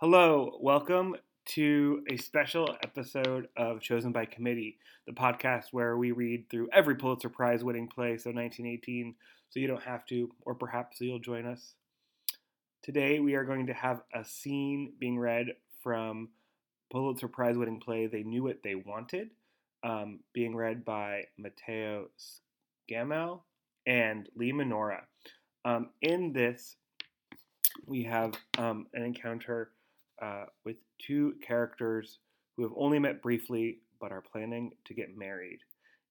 Hello, welcome to a special episode of Chosen by Committee, the podcast where we read through every Pulitzer Prize winning play, so 1918, so you don't have to, or perhaps you'll join us. Today we are going to have a scene being read from Pulitzer Prize winning play They Knew What They Wanted, um, being read by Matteo Scamell and Lee Minora. Um, in this, we have um, an encounter uh, with two characters who have only met briefly but are planning to get married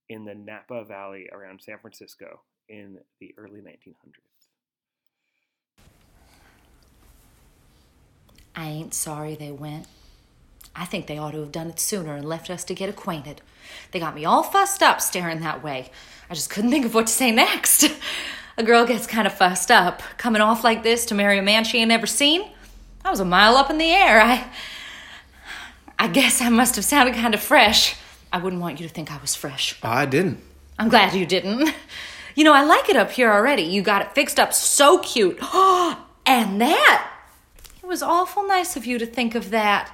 in the Napa Valley around San Francisco in the early 1900s. I ain't sorry they went. I think they ought to have done it sooner and left us to get acquainted. They got me all fussed up staring that way. I just couldn't think of what to say next. a girl gets kind of fussed up, coming off like this to marry a man she ain't never seen. I was a mile up in the air. I. I guess I must have sounded kind of fresh. I wouldn't want you to think I was fresh. I didn't. I'm glad you didn't. You know, I like it up here already. You got it fixed up so cute. and that! It was awful nice of you to think of that.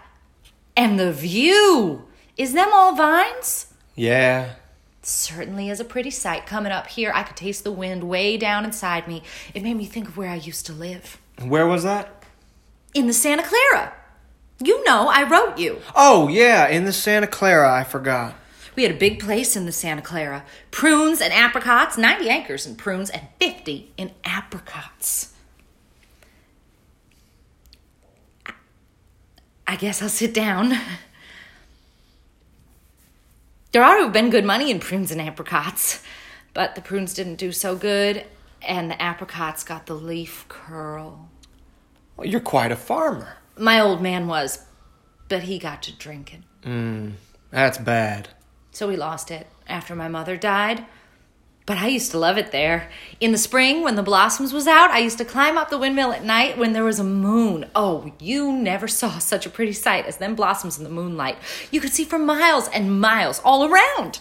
And the view! Is them all vines? Yeah. Certainly is a pretty sight. Coming up here, I could taste the wind way down inside me. It made me think of where I used to live. Where was that? In the Santa Clara. You know, I wrote you. Oh, yeah, in the Santa Clara. I forgot. We had a big place in the Santa Clara. Prunes and apricots, 90 acres in prunes and 50 in apricots. I guess I'll sit down. There ought to have been good money in prunes and apricots, but the prunes didn't do so good, and the apricots got the leaf curl. Well, you're quite a farmer. My old man was, but he got to drinking. Mm, that's bad. So we lost it after my mother died. But I used to love it there. In the spring, when the blossoms was out, I used to climb up the windmill at night when there was a moon. Oh, you never saw such a pretty sight as them blossoms in the moonlight. You could see for miles and miles all around.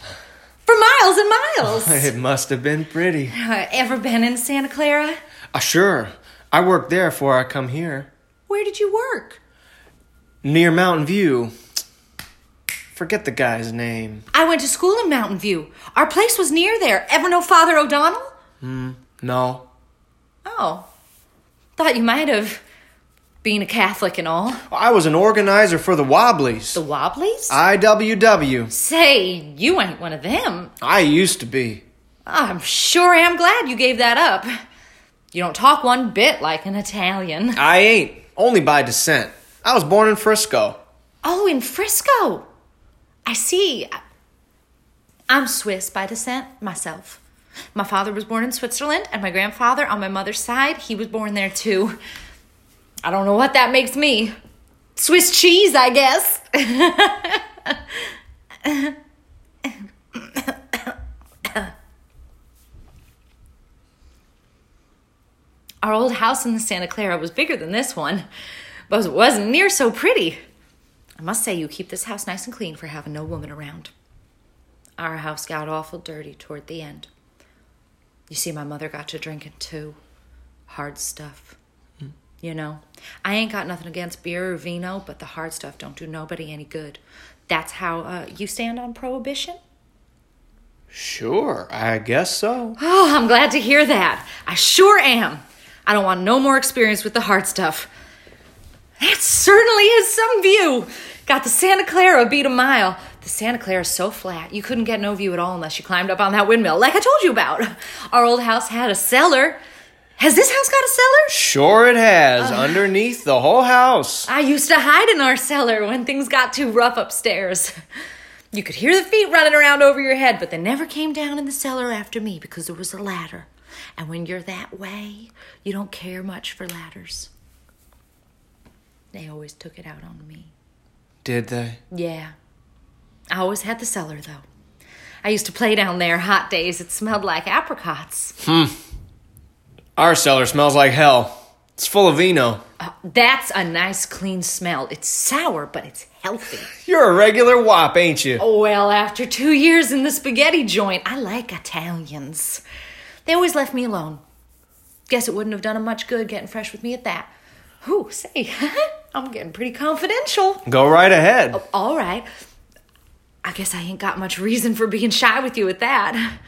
For miles and miles. it must have been pretty. Uh, ever been in Santa Clara? Uh, sure. I worked there before I come here. Where did you work? Near Mountain View. Forget the guy's name. I went to school in Mountain View. Our place was near there. Ever know Father O'Donnell? Hmm, no. Oh. Thought you might have. Being a Catholic and all. I was an organizer for the Wobblies. The Wobblies? IWW. Say, you ain't one of them. I used to be. I'm sure am glad you gave that up. You don't talk one bit like an Italian. I ain't. Only by descent. I was born in Frisco. Oh, in Frisco. I see. I'm Swiss by descent myself. My father was born in Switzerland, and my grandfather on my mother's side, he was born there too. I don't know what that makes me. Swiss cheese, I guess. Our old house in the Santa Clara was bigger than this one, but it wasn't near so pretty. I must say, you keep this house nice and clean for having no woman around. Our house got awful dirty toward the end. You see, my mother got to drinking too. Hard stuff. Mm. You know, I ain't got nothing against beer or vino, but the hard stuff don't do nobody any good. That's how uh, you stand on prohibition? Sure, I guess so. Oh, I'm glad to hear that. I sure am. I don't want no more experience with the hard stuff. That certainly is some view. Got the Santa Clara beat a mile. The Santa Clara is so flat, you couldn't get no view at all unless you climbed up on that windmill, like I told you about. Our old house had a cellar. Has this house got a cellar? Sure, it has. Uh, Underneath the whole house. I used to hide in our cellar when things got too rough upstairs. You could hear the feet running around over your head, but they never came down in the cellar after me because there was a ladder. And when you're that way, you don't care much for ladders. They always took it out on me. Did they? Yeah. I always had the cellar, though. I used to play down there hot days. It smelled like apricots. Hmm. Our cellar smells like hell. It's full of vino. Uh, that's a nice, clean smell. It's sour, but it's healthy. You're a regular wop, ain't you? Oh, well, after two years in the spaghetti joint, I like Italians. They always left me alone. Guess it wouldn't have done them much good getting fresh with me at that. Ooh, say, I'm getting pretty confidential. Go right ahead. Oh, all right. I guess I ain't got much reason for being shy with you at that.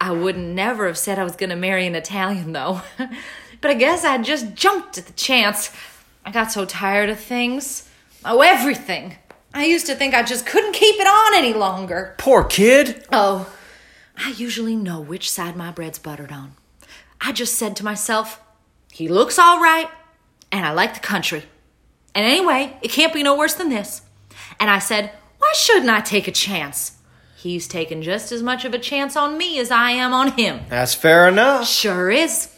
I wouldn't never have said I was gonna marry an Italian, though. but I guess I just jumped at the chance. I got so tired of things. Oh, everything. I used to think I just couldn't keep it on any longer. Poor kid. Oh, I usually know which side my bread's buttered on. I just said to myself, he looks all right, and I like the country. And anyway, it can't be no worse than this. And I said, why shouldn't I take a chance? He's taken just as much of a chance on me as I am on him. That's fair enough. Sure is.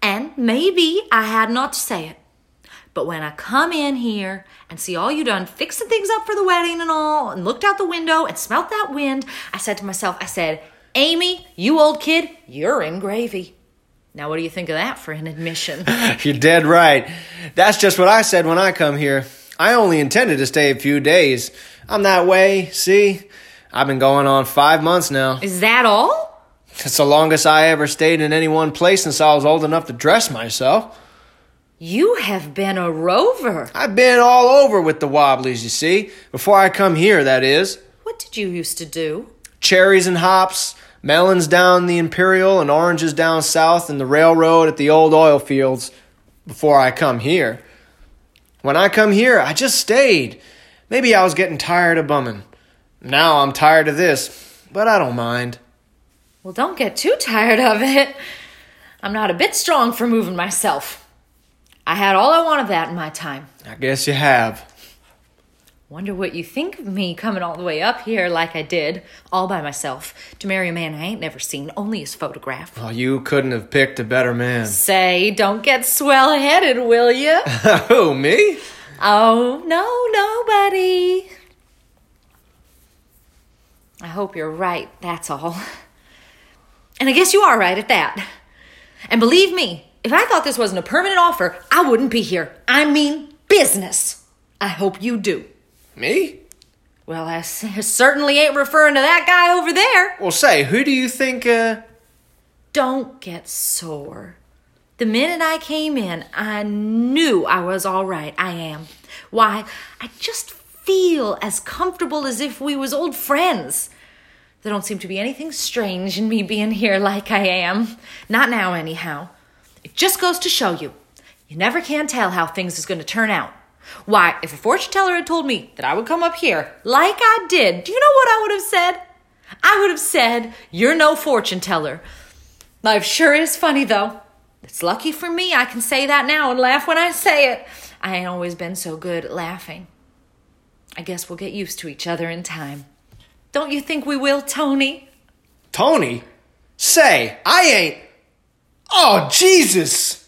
And maybe I had not to say it. But when I come in here and see all you done fixing things up for the wedding and all, and looked out the window and smelt that wind, I said to myself, I said, Amy, you old kid, you're in gravy. Now, what do you think of that for an admission? You're dead right. That's just what I said when I come here. I only intended to stay a few days. I'm that way, see? I've been going on five months now. Is that all? It's the longest I ever stayed in any one place since I was old enough to dress myself. You have been a rover. I've been all over with the Wobblies, you see. Before I come here, that is. What did you used to do? Cherries and hops, melons down the Imperial, and oranges down south, and the railroad at the old oil fields before I come here. When I come here, I just stayed. Maybe I was getting tired of bumming. Now I'm tired of this, but I don't mind. Well, don't get too tired of it. I'm not a bit strong for moving myself. I had all I wanted that in my time. I guess you have. Wonder what you think of me coming all the way up here like I did, all by myself, to marry a man I ain't never seen, only his photograph. Oh, you couldn't have picked a better man. Say, don't get swell headed, will you? oh, me? oh, no, nobody. I hope you're right, that's all. And I guess you are right at that. And believe me, if I thought this wasn't a permanent offer, I wouldn't be here. I mean, business. I hope you do. Me? Well, I certainly ain't referring to that guy over there. Well, say, who do you think, uh. Don't get sore. The minute I came in, I knew I was all right. I am. Why, I just feel as comfortable as if we was old friends. There don't seem to be anything strange in me being here like I am. Not now, anyhow. It just goes to show you. You never can tell how things is going to turn out. Why, if a fortune teller had told me that I would come up here like I did, do you know what I would have said? I would have said, You're no fortune teller. Life sure is funny, though. It's lucky for me I can say that now and laugh when I say it. I ain't always been so good at laughing. I guess we'll get used to each other in time. Don't you think we will, Tony? Tony? Say, I ain't. Oh, Jesus!